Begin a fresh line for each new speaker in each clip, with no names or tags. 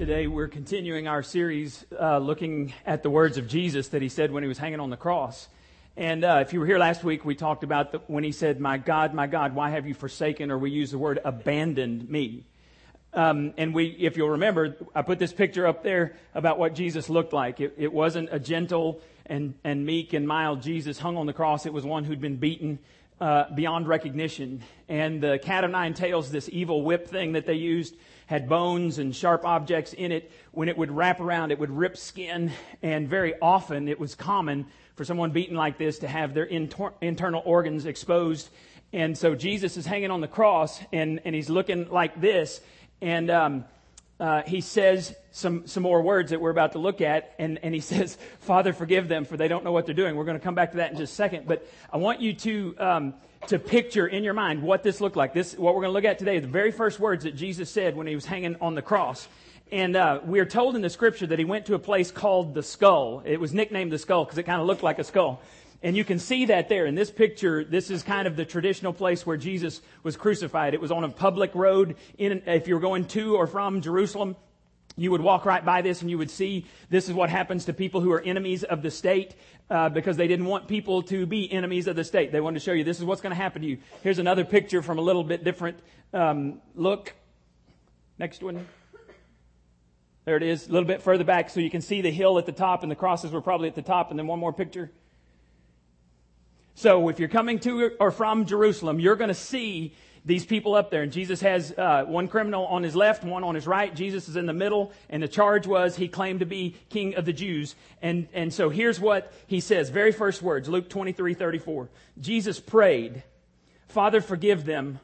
Today we're continuing our series uh, looking at the words of Jesus that he said when he was hanging on the cross. And uh, if you were here last week, we talked about the, when he said, My God, my God, why have you forsaken, or we use the word abandoned me. Um, and we, if you'll remember, I put this picture up there about what Jesus looked like. It, it wasn't a gentle and, and meek and mild Jesus hung on the cross. It was one who'd been beaten uh, beyond recognition. And the cat of nine tails, this evil whip thing that they used, had bones and sharp objects in it. When it would wrap around, it would rip skin. And very often it was common for someone beaten like this to have their inter- internal organs exposed. And so Jesus is hanging on the cross and, and he's looking like this. And, um, uh, he says some, some more words that we're about to look at, and, and he says, Father, forgive them, for they don't know what they're doing. We're going to come back to that in just a second, but I want you to, um, to picture in your mind what this looked like. This, what we're going to look at today, is the very first words that Jesus said when he was hanging on the cross. And uh, we are told in the scripture that he went to a place called the skull. It was nicknamed the skull because it kind of looked like a skull. And you can see that there in this picture. This is kind of the traditional place where Jesus was crucified. It was on a public road. In, if you were going to or from Jerusalem, you would walk right by this and you would see this is what happens to people who are enemies of the state uh, because they didn't want people to be enemies of the state. They wanted to show you this is what's going to happen to you. Here's another picture from a little bit different um, look. Next one. There it is, a little bit further back so you can see the hill at the top and the crosses were probably at the top. And then one more picture. So if you're coming to or from Jerusalem, you're going to see these people up there. And Jesus has uh, one criminal on his left, one on his right. Jesus is in the middle. And the charge was he claimed to be king of the Jews. And, and so here's what he says. Very first words, Luke 23, 34. Jesus prayed, Father, forgive them.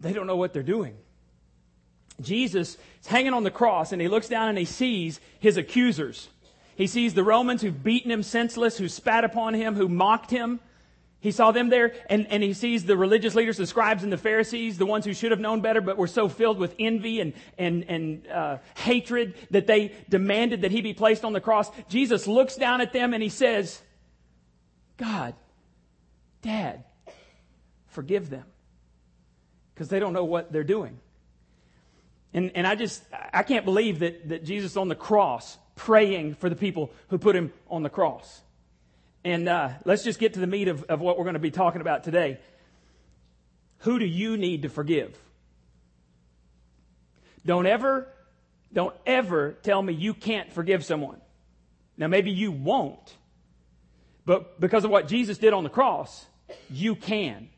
They don't know what they're doing. Jesus is hanging on the cross and he looks down and he sees his accusers. He sees the Romans who've beaten him senseless, who spat upon him, who mocked him. He saw them there, and, and he sees the religious leaders, the scribes and the Pharisees, the ones who should have known better, but were so filled with envy and, and, and uh, hatred that they demanded that he be placed on the cross. Jesus looks down at them and he says, God, Dad, forgive them. Because they don't know what they're doing. And, and I just, I can't believe that, that Jesus on the cross praying for the people who put him on the cross. And uh, let's just get to the meat of, of what we're going to be talking about today. Who do you need to forgive? Don't ever, don't ever tell me you can't forgive someone. Now, maybe you won't, but because of what Jesus did on the cross, you can.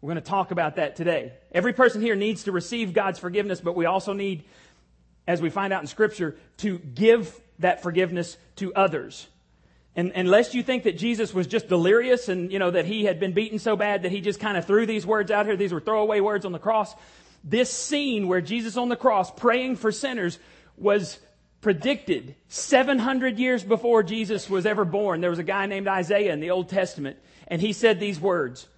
We're going to talk about that today. Every person here needs to receive God's forgiveness, but we also need, as we find out in Scripture, to give that forgiveness to others. And unless you think that Jesus was just delirious and, you know, that he had been beaten so bad that he just kind of threw these words out here, these were throwaway words on the cross. This scene where Jesus on the cross praying for sinners was predicted 700 years before Jesus was ever born. There was a guy named Isaiah in the Old Testament, and he said these words.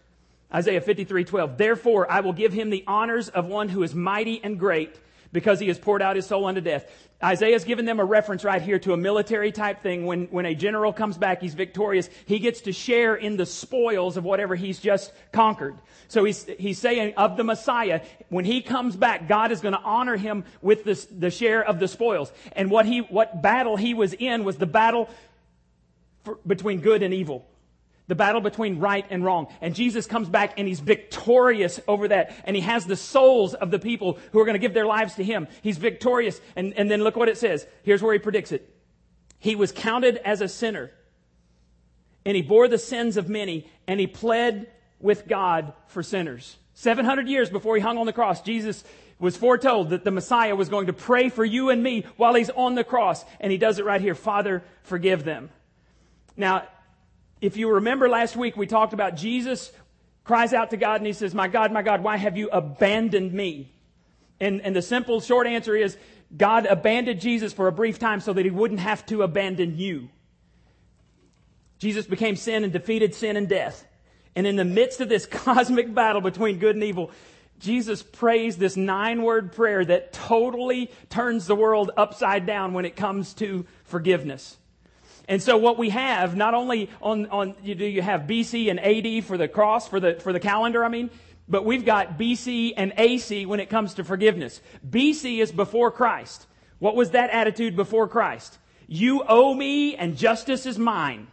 Isaiah 53, 12. Therefore, I will give him the honors of one who is mighty and great because he has poured out his soul unto death. Isaiah's given them a reference right here to a military type thing. When, when a general comes back, he's victorious. He gets to share in the spoils of whatever he's just conquered. So he's, he's saying of the Messiah, when he comes back, God is going to honor him with this, the share of the spoils. And what he, what battle he was in was the battle for, between good and evil the battle between right and wrong. And Jesus comes back and he's victorious over that. And he has the souls of the people who are going to give their lives to him. He's victorious. And, and then look what it says. Here's where he predicts it. He was counted as a sinner. And he bore the sins of many. And he pled with God for sinners. 700 years before he hung on the cross, Jesus was foretold that the Messiah was going to pray for you and me while he's on the cross. And he does it right here. Father, forgive them. Now, if you remember last week, we talked about Jesus cries out to God and he says, My God, my God, why have you abandoned me? And, and the simple short answer is God abandoned Jesus for a brief time so that he wouldn't have to abandon you. Jesus became sin and defeated sin and death. And in the midst of this cosmic battle between good and evil, Jesus prays this nine word prayer that totally turns the world upside down when it comes to forgiveness. And so what we have, not only on, on you do you have BC and AD for the cross, for the, for the calendar, I mean, but we've got BC and AC when it comes to forgiveness. BC is before Christ. What was that attitude before Christ? You owe me and justice is mine.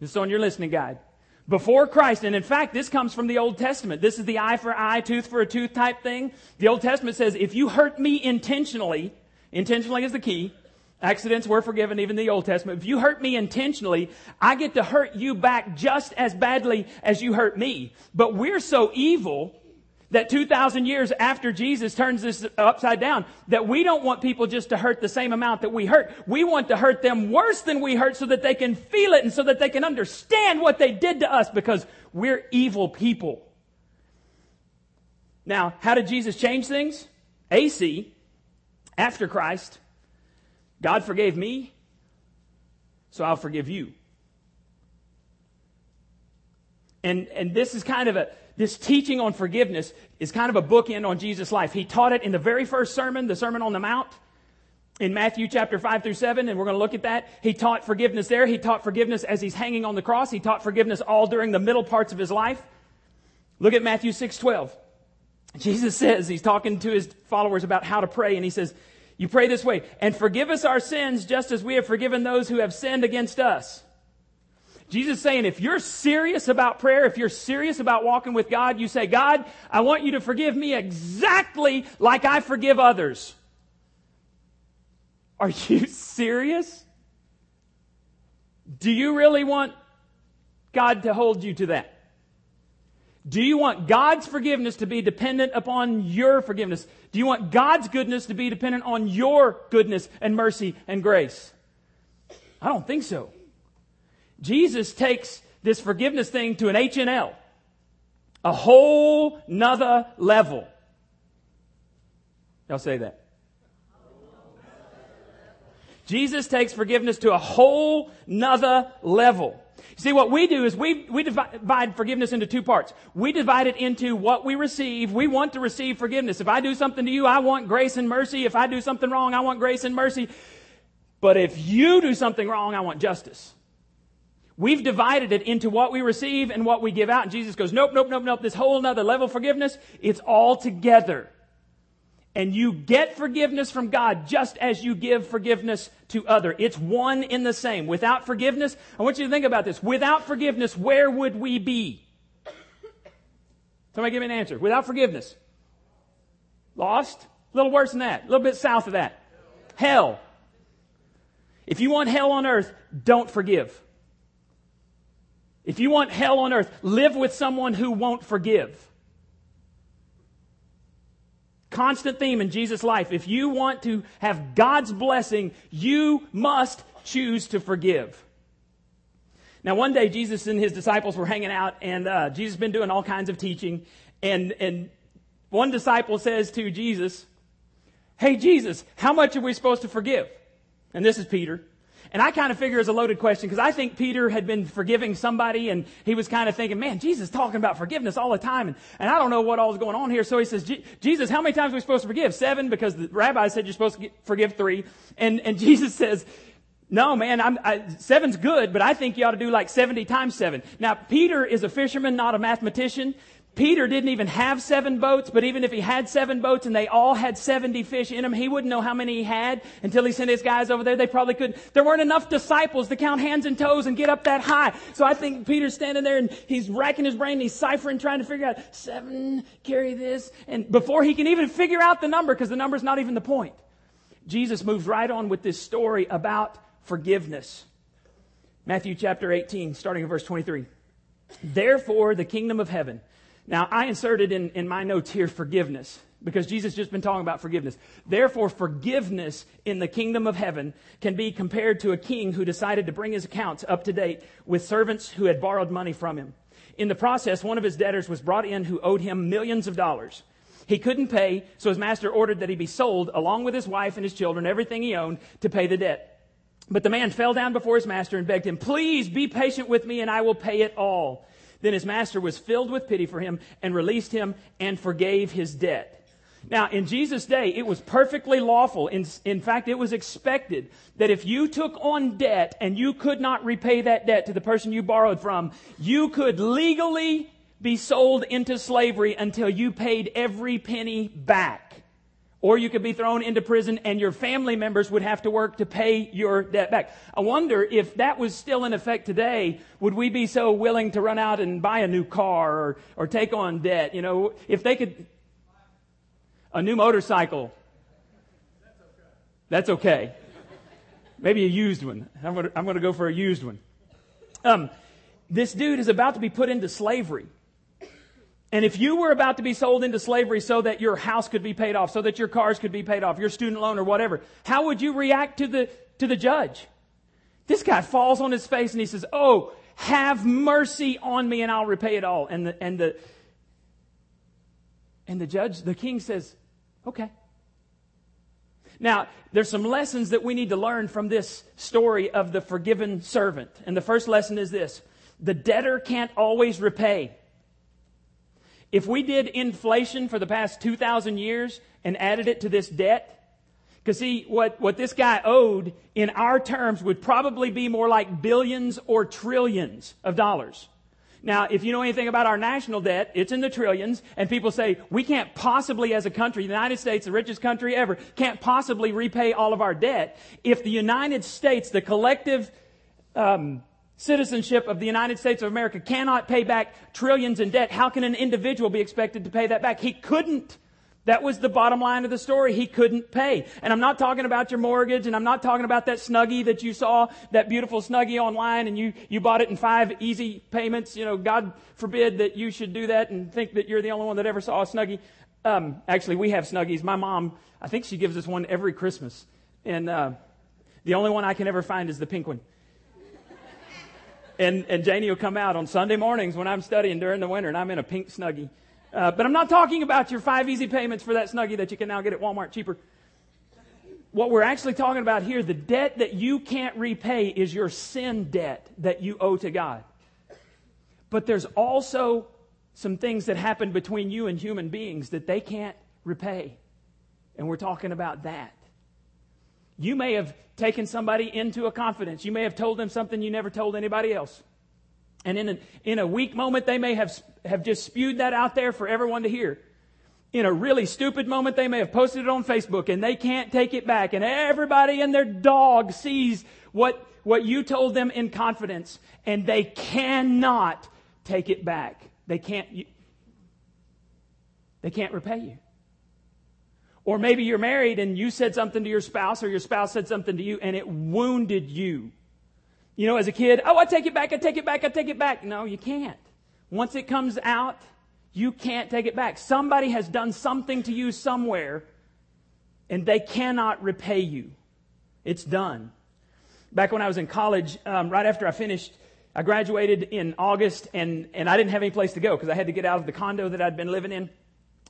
This is on your listening guide. Before Christ, and in fact, this comes from the Old Testament. This is the eye for eye, tooth for a tooth type thing. The Old Testament says, if you hurt me intentionally, intentionally is the key, Accidents were forgiven even in the Old Testament. If you hurt me intentionally, I get to hurt you back just as badly as you hurt me. But we're so evil that 2,000 years after Jesus turns this upside down, that we don't want people just to hurt the same amount that we hurt. We want to hurt them worse than we hurt so that they can feel it and so that they can understand what they did to us because we're evil people. Now, how did Jesus change things? AC, after Christ, God forgave me, so I'll forgive you. And, and this is kind of a, this teaching on forgiveness is kind of a bookend on Jesus' life. He taught it in the very first sermon, the Sermon on the Mount, in Matthew chapter 5 through 7, and we're going to look at that. He taught forgiveness there. He taught forgiveness as he's hanging on the cross. He taught forgiveness all during the middle parts of his life. Look at Matthew 6 12. Jesus says, he's talking to his followers about how to pray, and he says, you pray this way, and forgive us our sins just as we have forgiven those who have sinned against us. Jesus saying, if you're serious about prayer, if you're serious about walking with God, you say, God, I want you to forgive me exactly like I forgive others. Are you serious? Do you really want God to hold you to that? Do you want God's forgiveness to be dependent upon your forgiveness? Do you want God's goodness to be dependent on your goodness and mercy and grace? I don't think so. Jesus takes this forgiveness thing to an H and L, a whole nother level. Y'all say that. Jesus takes forgiveness to a whole nother level. See, what we do is we, we divide forgiveness into two parts. We divide it into what we receive. We want to receive forgiveness. If I do something to you, I want grace and mercy. If I do something wrong, I want grace and mercy. But if you do something wrong, I want justice. We've divided it into what we receive and what we give out. And Jesus goes, nope, nope, nope, nope. This whole other level of forgiveness, it's all together and you get forgiveness from God just as you give forgiveness to other. It's one in the same. Without forgiveness, I want you to think about this. Without forgiveness, where would we be? Somebody give me an answer. Without forgiveness. Lost? A little worse than that. A little bit south of that. Hell. If you want hell on earth, don't forgive. If you want hell on earth, live with someone who won't forgive constant theme in Jesus' life. If you want to have God's blessing, you must choose to forgive. Now, one day, Jesus and his disciples were hanging out, and uh, Jesus has been doing all kinds of teaching. And, and one disciple says to Jesus, Hey, Jesus, how much are we supposed to forgive? And this is Peter. And I kind of figure it's a loaded question because I think Peter had been forgiving somebody and he was kind of thinking, man, Jesus talking about forgiveness all the time. And, and I don't know what all is going on here. So he says, Jesus, how many times are we supposed to forgive? Seven because the rabbi said you're supposed to forgive three. And, and Jesus says, no, man, I, seven's good, but I think you ought to do like 70 times seven. Now, Peter is a fisherman, not a mathematician. Peter didn't even have seven boats, but even if he had seven boats and they all had 70 fish in them, he wouldn't know how many he had until he sent his guys over there. They probably couldn't. There weren't enough disciples to count hands and toes and get up that high. So I think Peter's standing there and he's racking his brain, and he's ciphering, trying to figure out seven, carry this. And before he can even figure out the number, because the number's not even the point, Jesus moves right on with this story about forgiveness. Matthew chapter 18, starting in verse 23. Therefore, the kingdom of heaven now, I inserted in, in my notes here forgiveness because Jesus just been talking about forgiveness. Therefore, forgiveness in the kingdom of heaven can be compared to a king who decided to bring his accounts up to date with servants who had borrowed money from him. In the process, one of his debtors was brought in who owed him millions of dollars. He couldn't pay, so his master ordered that he be sold along with his wife and his children, everything he owned, to pay the debt. But the man fell down before his master and begged him, Please be patient with me and I will pay it all. Then his master was filled with pity for him and released him and forgave his debt. Now, in Jesus' day, it was perfectly lawful. In, in fact, it was expected that if you took on debt and you could not repay that debt to the person you borrowed from, you could legally be sold into slavery until you paid every penny back. Or you could be thrown into prison and your family members would have to work to pay your debt back. I wonder if that was still in effect today, would we be so willing to run out and buy a new car or, or take on debt? You know, if they could, a new motorcycle. That's okay. Maybe a used one. I'm going to, go for a used one. Um, this dude is about to be put into slavery. And if you were about to be sold into slavery so that your house could be paid off, so that your cars could be paid off, your student loan or whatever, how would you react to the, to the judge? This guy falls on his face and he says, Oh, have mercy on me and I'll repay it all. And the, and the, and the judge, the king says, okay. Now, there's some lessons that we need to learn from this story of the forgiven servant. And the first lesson is this. The debtor can't always repay. If we did inflation for the past 2,000 years and added it to this debt, because see, what, what this guy owed in our terms would probably be more like billions or trillions of dollars. Now, if you know anything about our national debt, it's in the trillions, and people say, we can't possibly, as a country, the United States, the richest country ever, can't possibly repay all of our debt. If the United States, the collective um, citizenship of the United States of America cannot pay back trillions in debt, how can an individual be expected to pay that back? He couldn't. That was the bottom line of the story. He couldn't pay. And I'm not talking about your mortgage and I'm not talking about that snuggie that you saw, that beautiful snuggie online and you, you bought it in five easy payments. You know, God forbid that you should do that and think that you're the only one that ever saw a snuggie. Um, actually, we have snuggies. My mom, I think she gives us one every Christmas. And, uh, the only one I can ever find is the pink one. And, and Janie will come out on Sunday mornings when I'm studying during the winter and I'm in a pink snuggie. Uh, but I'm not talking about your five easy payments for that snuggie that you can now get at Walmart cheaper. What we're actually talking about here, the debt that you can't repay is your sin debt that you owe to God. But there's also some things that happen between you and human beings that they can't repay. And we're talking about that. You may have taken somebody into a confidence. You may have told them something you never told anybody else. And in a, in a weak moment, they may have, have just spewed that out there for everyone to hear. In a really stupid moment, they may have posted it on Facebook and they can't take it back. And everybody and their dog sees what, what you told them in confidence and they cannot take it back. They can't, you, they can't repay you. Or maybe you're married and you said something to your spouse or your spouse said something to you and it wounded you. You know, as a kid, oh, I take it back, I take it back, I take it back. No, you can't. Once it comes out, you can't take it back. Somebody has done something to you somewhere and they cannot repay you. It's done. Back when I was in college, um, right after I finished, I graduated in August and, and I didn't have any place to go because I had to get out of the condo that I'd been living in.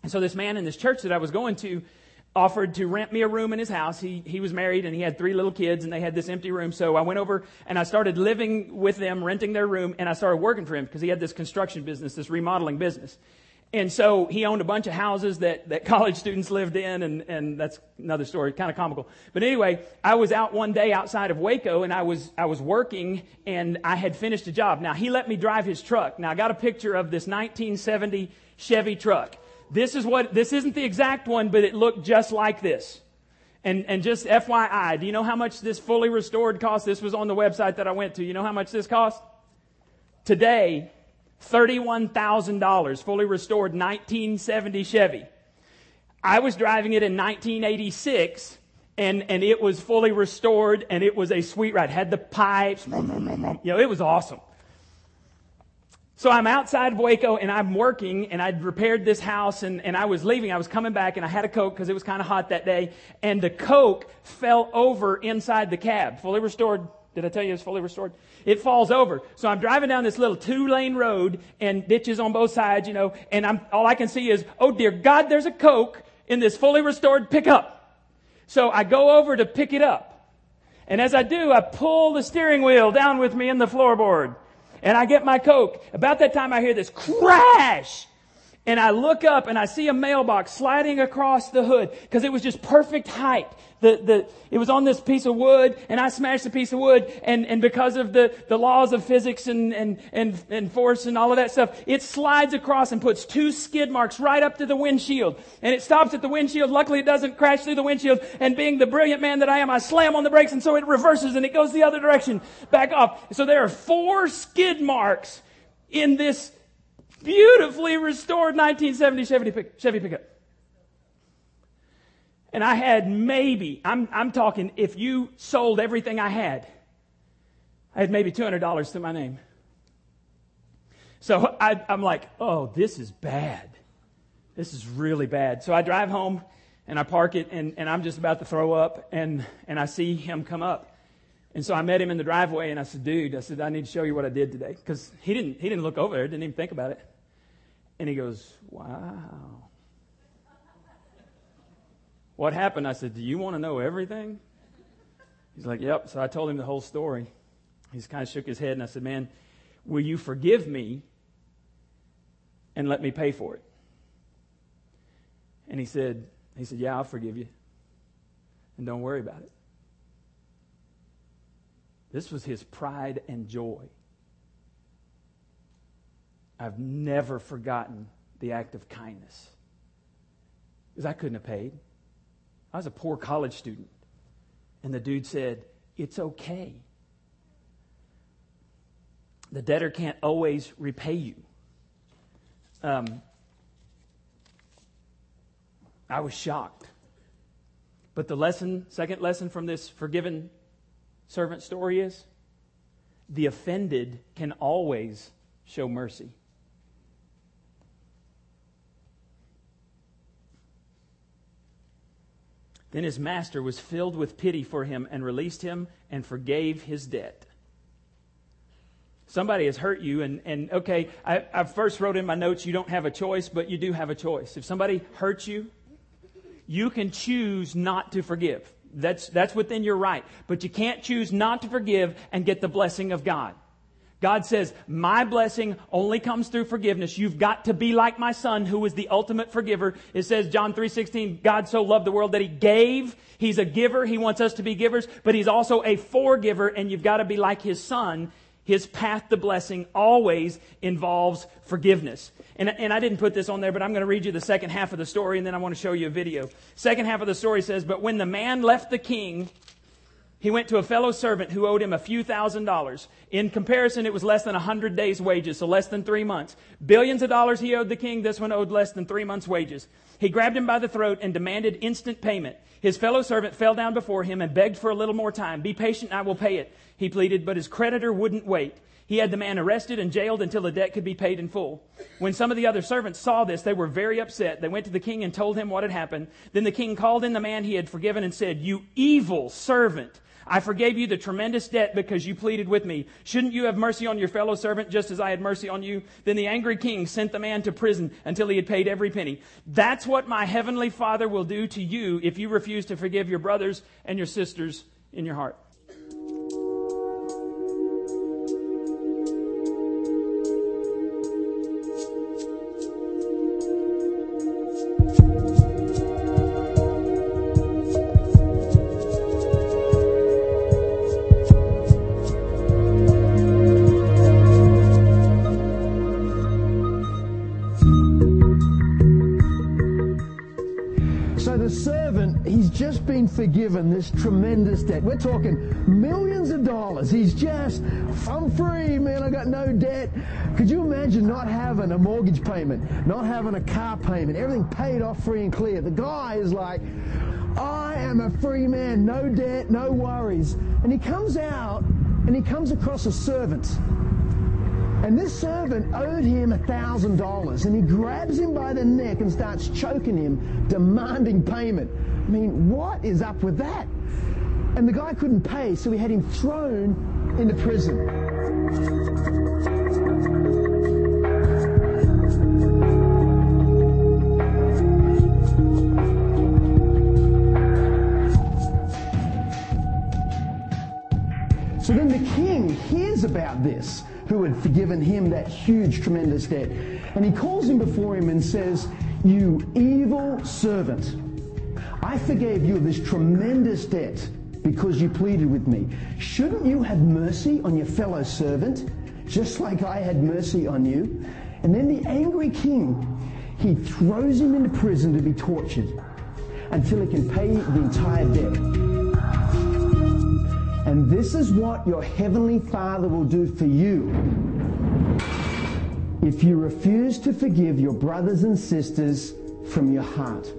And so this man in this church that I was going to, offered to rent me a room in his house. He, he was married and he had three little kids and they had this empty room. So I went over and I started living with them, renting their room, and I started working for him because he had this construction business, this remodeling business. And so he owned a bunch of houses that, that college students lived in, and, and that's another story, kind of comical. But anyway, I was out one day outside of Waco, and I was, I was working, and I had finished a job. Now, he let me drive his truck. Now, I got a picture of this 1970 Chevy truck. This is what, this isn't the exact one, but it looked just like this. And, and just FYI, do you know how much this fully restored cost? This was on the website that I went to. You know how much this cost? Today, $31,000, fully restored 1970 Chevy. I was driving it in 1986 and, and it was fully restored and it was a sweet ride. Had the pipes, you know, it was awesome. So I'm outside of Waco and I'm working and I'd repaired this house and, and I was leaving. I was coming back and I had a Coke because it was kind of hot that day. And the Coke fell over inside the cab. Fully restored. Did I tell you it's fully restored? It falls over. So I'm driving down this little two lane road and ditches on both sides, you know, and I'm, all I can see is, oh dear God, there's a Coke in this fully restored pickup. So I go over to pick it up. And as I do, I pull the steering wheel down with me in the floorboard and I get my Coke. About that time I hear this crash. And I look up and I see a mailbox sliding across the hood because it was just perfect height. The, the, it was on this piece of wood and I smashed the piece of wood and, and because of the, the laws of physics and, and, and, and force and all of that stuff, it slides across and puts two skid marks right up to the windshield. And it stops at the windshield. Luckily it doesn't crash through the windshield. And being the brilliant man that I am, I slam on the brakes and so it reverses and it goes the other direction back off. So there are four skid marks in this beautifully restored 1970 Chevy, pickup. And I had maybe, I'm, I'm talking, if you sold everything I had, I had maybe $200 to my name. So I, I'm like, oh, this is bad. This is really bad. So I drive home and I park it and, and I'm just about to throw up and, and I see him come up. And so I met him in the driveway and I said, dude, I said, I need to show you what I did today. Because he didn't, he didn't look over there, didn't even think about it. And he goes, wow. What happened? I said, do you want to know everything? He's like, yep. So I told him the whole story. He's kind of shook his head and I said, man, will you forgive me and let me pay for it? And he said, he said, yeah, I'll forgive you. And don't worry about it. This was his pride and joy. I've never forgotten the act of kindness. Because I couldn't have paid. I was a poor college student. And the dude said, It's okay. The debtor can't always repay you. Um, I was shocked. But the lesson, second lesson from this forgiven servant story is the offended can always show mercy. Then his master was filled with pity for him and released him and forgave his debt. Somebody has hurt you, and, and okay, I, I first wrote in my notes, you don't have a choice, but you do have a choice. If somebody hurts you, you can choose not to forgive. That's, that's within your right. But you can't choose not to forgive and get the blessing of God. God says, my blessing only comes through forgiveness. You've got to be like my son who is the ultimate forgiver. It says, John 3.16, God so loved the world that he gave. He's a giver. He wants us to be givers, but he's also a forgiver and you've got to be like his son. His path to blessing always involves forgiveness. And, and I didn't put this on there, but I'm going to read you the second half of the story and then I want to show you a video. Second half of the story says, but when the man left the king, he went to a fellow servant who owed him a few thousand dollars. In comparison, it was less than a hundred days' wages, so less than three months. Billions of dollars he owed the king. This one owed less than three months' wages. He grabbed him by the throat and demanded instant payment. His fellow servant fell down before him and begged for a little more time. Be patient, I will pay it, he pleaded, but his creditor wouldn't wait. He had the man arrested and jailed until the debt could be paid in full. When some of the other servants saw this, they were very upset. They went to the king and told him what had happened. Then the king called in the man he had forgiven and said, You evil servant! I forgave you the tremendous debt because you pleaded with me. Shouldn't you have mercy on your fellow servant just as I had mercy on you? Then the angry king sent the man to prison until he had paid every penny. That's what my heavenly father will do to you if you refuse to forgive your brothers and your sisters in your heart.
Forgiven this tremendous debt. We're talking millions of dollars. He's just, I'm free, man. I got no debt. Could you imagine not having a mortgage payment, not having a car payment, everything paid off free and clear? The guy is like, I am a free man, no debt, no worries. And he comes out and he comes across a servant. And this servant owed him a $1,000 and he grabs him by the neck and starts choking him, demanding payment. I mean, what is up with that? And the guy couldn't pay, so we had him thrown into prison. So then the king hears about this who had forgiven him that huge, tremendous debt. And he calls him before him and says, You evil servant, I forgave you this tremendous debt because you pleaded with me. Shouldn't you have mercy on your fellow servant, just like I had mercy on you? And then the angry king, he throws him into prison to be tortured until he can pay the entire debt. And this is what your heavenly Father will do for you if you refuse to forgive your brothers and sisters from your heart.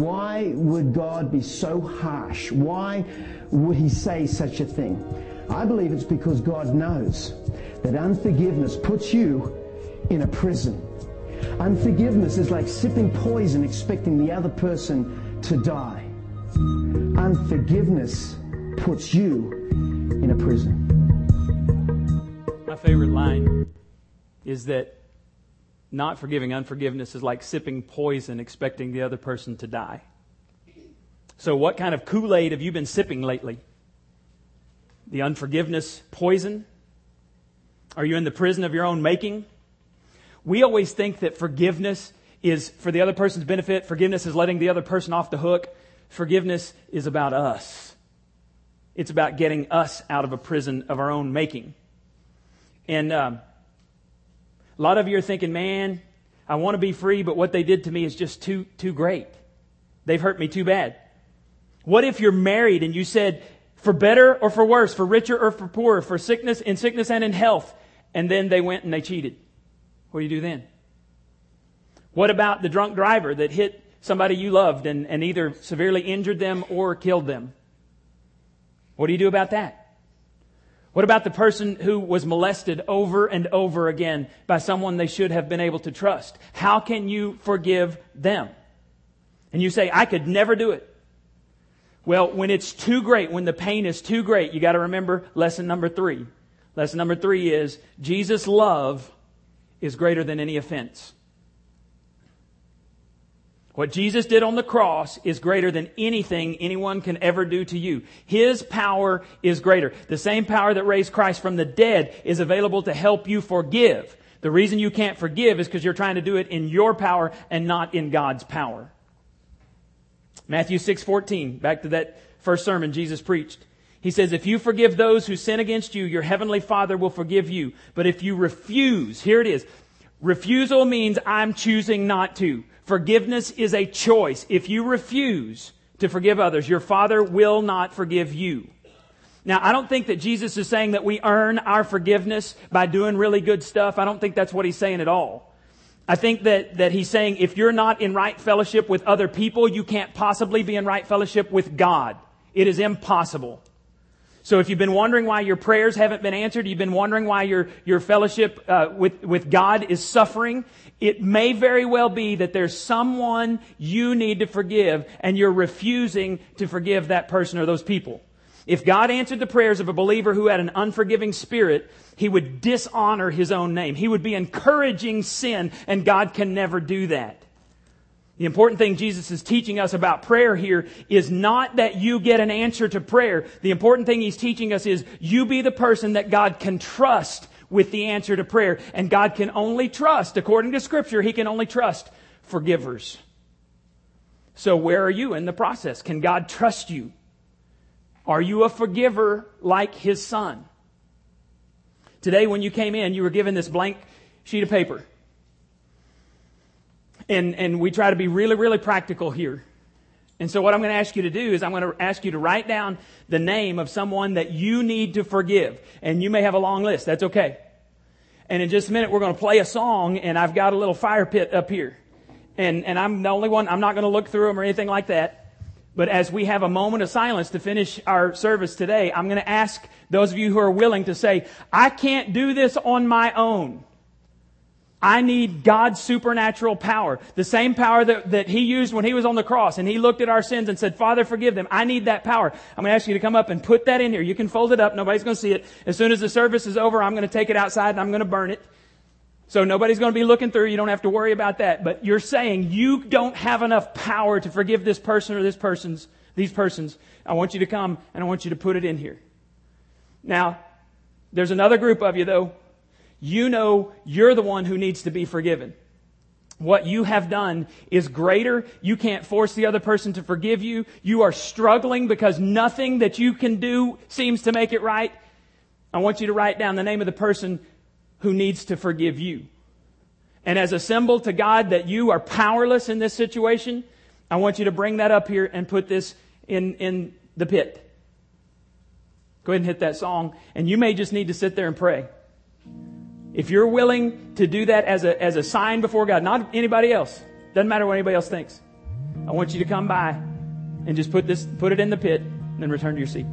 Why would God be so harsh? Why would he say such a thing? I believe it's because God knows that unforgiveness puts you in a prison. Unforgiveness is like sipping poison expecting the other person to die. Unforgiveness puts you in a prison.
My favorite line is that not forgiving unforgiveness is like sipping poison expecting the other person to die. So, what kind of Kool Aid have you been sipping lately? The unforgiveness poison? Are you in the prison of your own making? We always think that forgiveness is for the other person's benefit. Forgiveness is letting the other person off the hook. Forgiveness is about us. It's about getting us out of a prison of our own making. And um, a lot of you are thinking, man, I want to be free, but what they did to me is just too, too great. They've hurt me too bad. What if you're married and you said, for better or for worse, for richer or for poorer, for sickness, in sickness and in health, and then they went and they cheated? What do you do then? What about the drunk driver that hit somebody you loved and, and either severely injured them or killed them? What do you do about that? What about the person who was molested over and over again by someone they should have been able to trust? How can you forgive them? And you say, I could never do it. Well, when it's too great, when the pain is too great, you got to remember lesson number three. Lesson number three is Jesus' love is greater than any offense. What Jesus did on the cross is greater than anything anyone can ever do to you. His power is greater. The same power that raised Christ from the dead is available to help you forgive. The reason you can't forgive is because you're trying to do it in your power and not in God's power. Matthew 6:14, back to that first sermon Jesus preached. He says, if you forgive those who sin against you, your heavenly Father will forgive you. But if you refuse, here it is. Refusal means I'm choosing not to. Forgiveness is a choice. If you refuse to forgive others, your Father will not forgive you. Now, I don't think that Jesus is saying that we earn our forgiveness by doing really good stuff. I don't think that's what he's saying at all. I think that, that he's saying if you're not in right fellowship with other people, you can't possibly be in right fellowship with God. It is impossible. So if you've been wondering why your prayers haven't been answered, you've been wondering why your, your fellowship uh, with, with God is suffering, it may very well be that there's someone you need to forgive and you're refusing to forgive that person or those people. If God answered the prayers of a believer who had an unforgiving spirit, he would dishonor his own name. He would be encouraging sin and God can never do that. The important thing Jesus is teaching us about prayer here is not that you get an answer to prayer. The important thing he's teaching us is you be the person that God can trust with the answer to prayer. And God can only trust, according to scripture, he can only trust forgivers. So where are you in the process? Can God trust you? Are you a forgiver like his son? Today when you came in, you were given this blank sheet of paper. And, and we try to be really, really practical here. And so what I'm going to ask you to do is I'm going to ask you to write down the name of someone that you need to forgive. And you may have a long list. That's okay. And in just a minute, we're going to play a song and I've got a little fire pit up here. And, and I'm the only one, I'm not going to look through them or anything like that. But as we have a moment of silence to finish our service today, I'm going to ask those of you who are willing to say, I can't do this on my own. I need God's supernatural power. The same power that, that He used when He was on the cross and He looked at our sins and said, Father, forgive them. I need that power. I'm going to ask you to come up and put that in here. You can fold it up. Nobody's going to see it. As soon as the service is over, I'm going to take it outside and I'm going to burn it. So nobody's going to be looking through. You don't have to worry about that. But you're saying you don't have enough power to forgive this person or this person's, these persons. I want you to come and I want you to put it in here. Now, there's another group of you though
You know you're the one who needs to be forgiven. What you have done is greater. You can't force the other person to forgive you. You are struggling because nothing that you can do seems to make it right. I want you to write down the name of the person who needs to forgive you. And as a symbol to God that you are powerless in this situation, I want you to bring that up here and put this in, in the pit. Go ahead and hit that song. And you may just need to sit there and pray. If you're willing to do that as a, as a sign before God, not anybody else, doesn't matter what anybody else thinks. I want you to come by and just put this, put it in the pit and then return to your seat.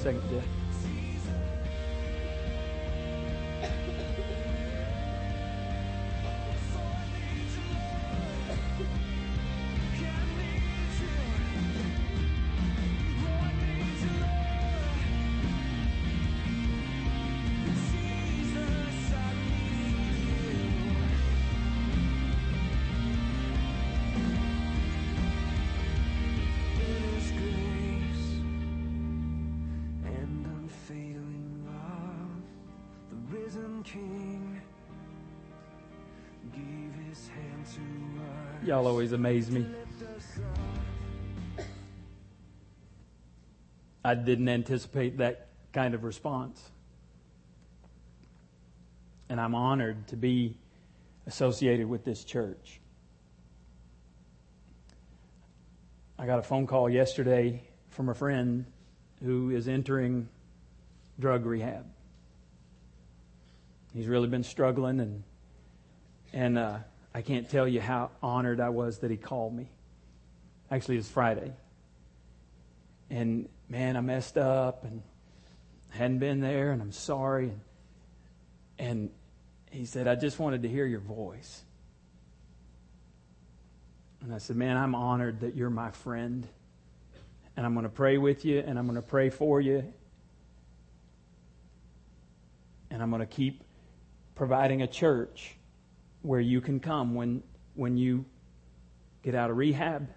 Second, Jeff. Y'all always amaze me. I didn't anticipate that kind of response. And I'm honored to be associated with this church. I got a phone call yesterday from a friend who is entering drug rehab. He's really been struggling and and uh, I can't tell you how honored I was that he called me. Actually, it was Friday. And man, I messed up and hadn't been there, and I'm sorry. And, and he said, I just wanted to hear your voice. And I said, Man, I'm honored that you're my friend. And I'm going to pray with you, and I'm going to pray for you. And I'm going to keep providing a church where you can come when, when you get out of rehab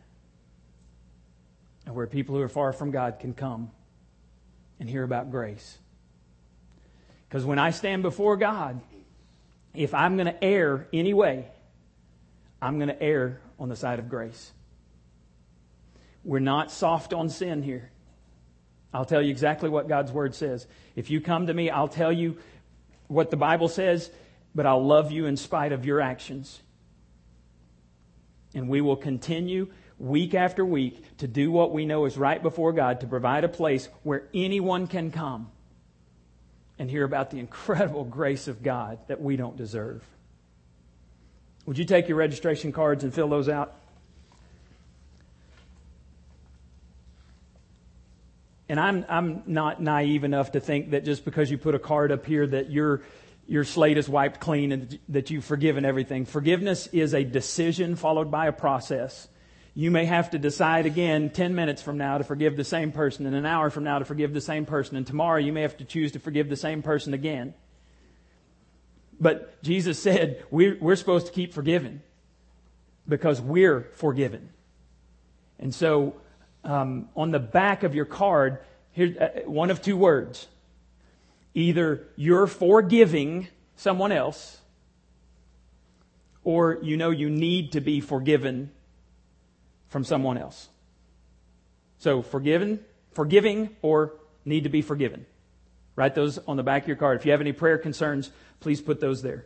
and where people who are far from God can come and hear about grace. Because when I stand before God, if I'm going to err anyway, I'm going to err on the side of grace.
we're not soft on sin here. I'll tell you exactly what God's word says. If you come to me, I'll tell you what the Bible says, but I'll love you in spite of your actions. And we will continue week after week to do what we know is right before God, to provide a place where anyone can come and hear about the incredible grace of God that we don't deserve. Would you take your registration cards and fill those out? And I'm, I'm not naive enough to think that just because you put a card up here that your, your slate is wiped clean and that you've forgiven everything. Forgiveness is a decision followed by a process. You may have to decide again 10 minutes from now to forgive the same person and an hour from now to forgive the same person and tomorrow you may have to choose to forgive the same person again. But Jesus said we're, we're supposed to keep forgiving because we're forgiven. And so um, on the back of your card, here, uh, one of two words. Either you're forgiving someone else, or you know you need to be forgiven from someone else. So forgiven, forgiving, or need to be forgiven. Write those on the back of your card. If you have any prayer concerns, please put those there.